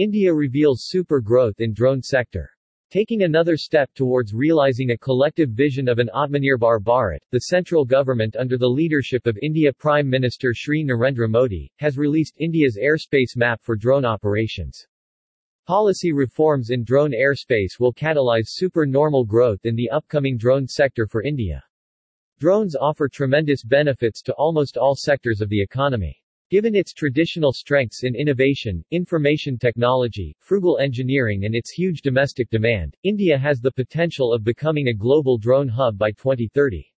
India reveals super growth in drone sector. Taking another step towards realizing a collective vision of an Atmanirbhar Bharat, the central government under the leadership of India Prime Minister Shri Narendra Modi, has released India's airspace map for drone operations. Policy reforms in drone airspace will catalyze super-normal growth in the upcoming drone sector for India. Drones offer tremendous benefits to almost all sectors of the economy. Given its traditional strengths in innovation, information technology, frugal engineering and its huge domestic demand, India has the potential of becoming a global drone hub by 2030.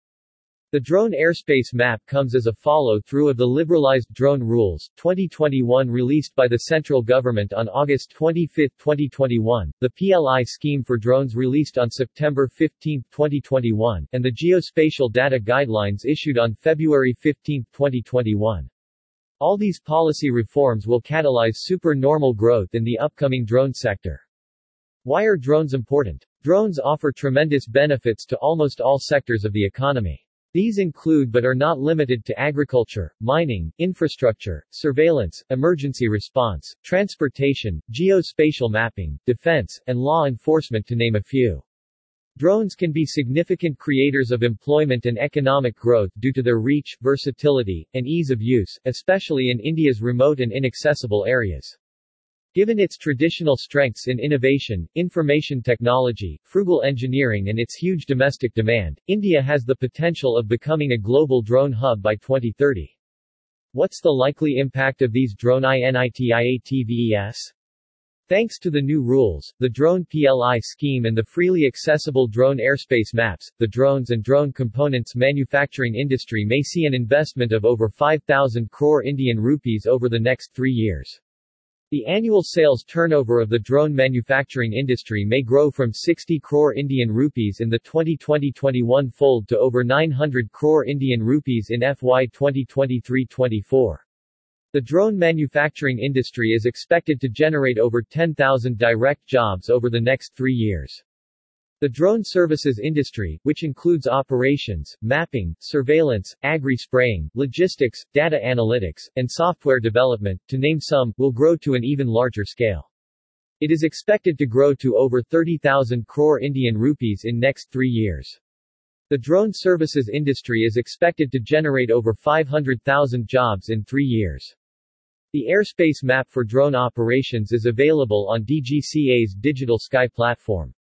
The drone airspace map comes as a follow-through of the liberalized drone rules, 2021 released by the central government on August 25, 2021, the PLI scheme for drones released on September 15, 2021, and the geospatial data guidelines issued on February 15, 2021. All these policy reforms will catalyze super-normal growth in the upcoming drone sector. Why are drones important? Drones offer tremendous benefits to almost all sectors of the economy. These include but are not limited to agriculture, mining, infrastructure, surveillance, emergency response, transportation, geospatial mapping, defense, and law enforcement to name a few. Drones can be significant creators of employment and economic growth due to their reach, versatility, and ease of use, especially in India's remote and inaccessible areas. Given its traditional strengths in innovation, information technology, frugal engineering and its huge domestic demand, India has the potential of becoming a global drone hub by 2030. What's the likely impact of these drone INITIATVES? Thanks to the new rules, the drone PLI scheme and the freely accessible drone airspace maps, the drones and drone components manufacturing industry may see an investment of over 5,000 crore Indian rupees over the next three years. The annual sales turnover of the drone manufacturing industry may grow from 60 crore Indian rupees in the 2020-21 fold to over 900 crore Indian rupees in FY 2023-24. The drone manufacturing industry is expected to generate over 10,000 direct jobs over the next three years. The drone services industry, which includes operations, mapping, surveillance, agri-spraying, logistics, data analytics, and software development, to name some, will grow to an even larger scale. It is expected to grow to over 30,000 crore Indian rupees in next three years. The drone services industry is expected to generate over 500,000 jobs in three years. The airspace map for drone operations is available on DGCA's Digital Sky platform.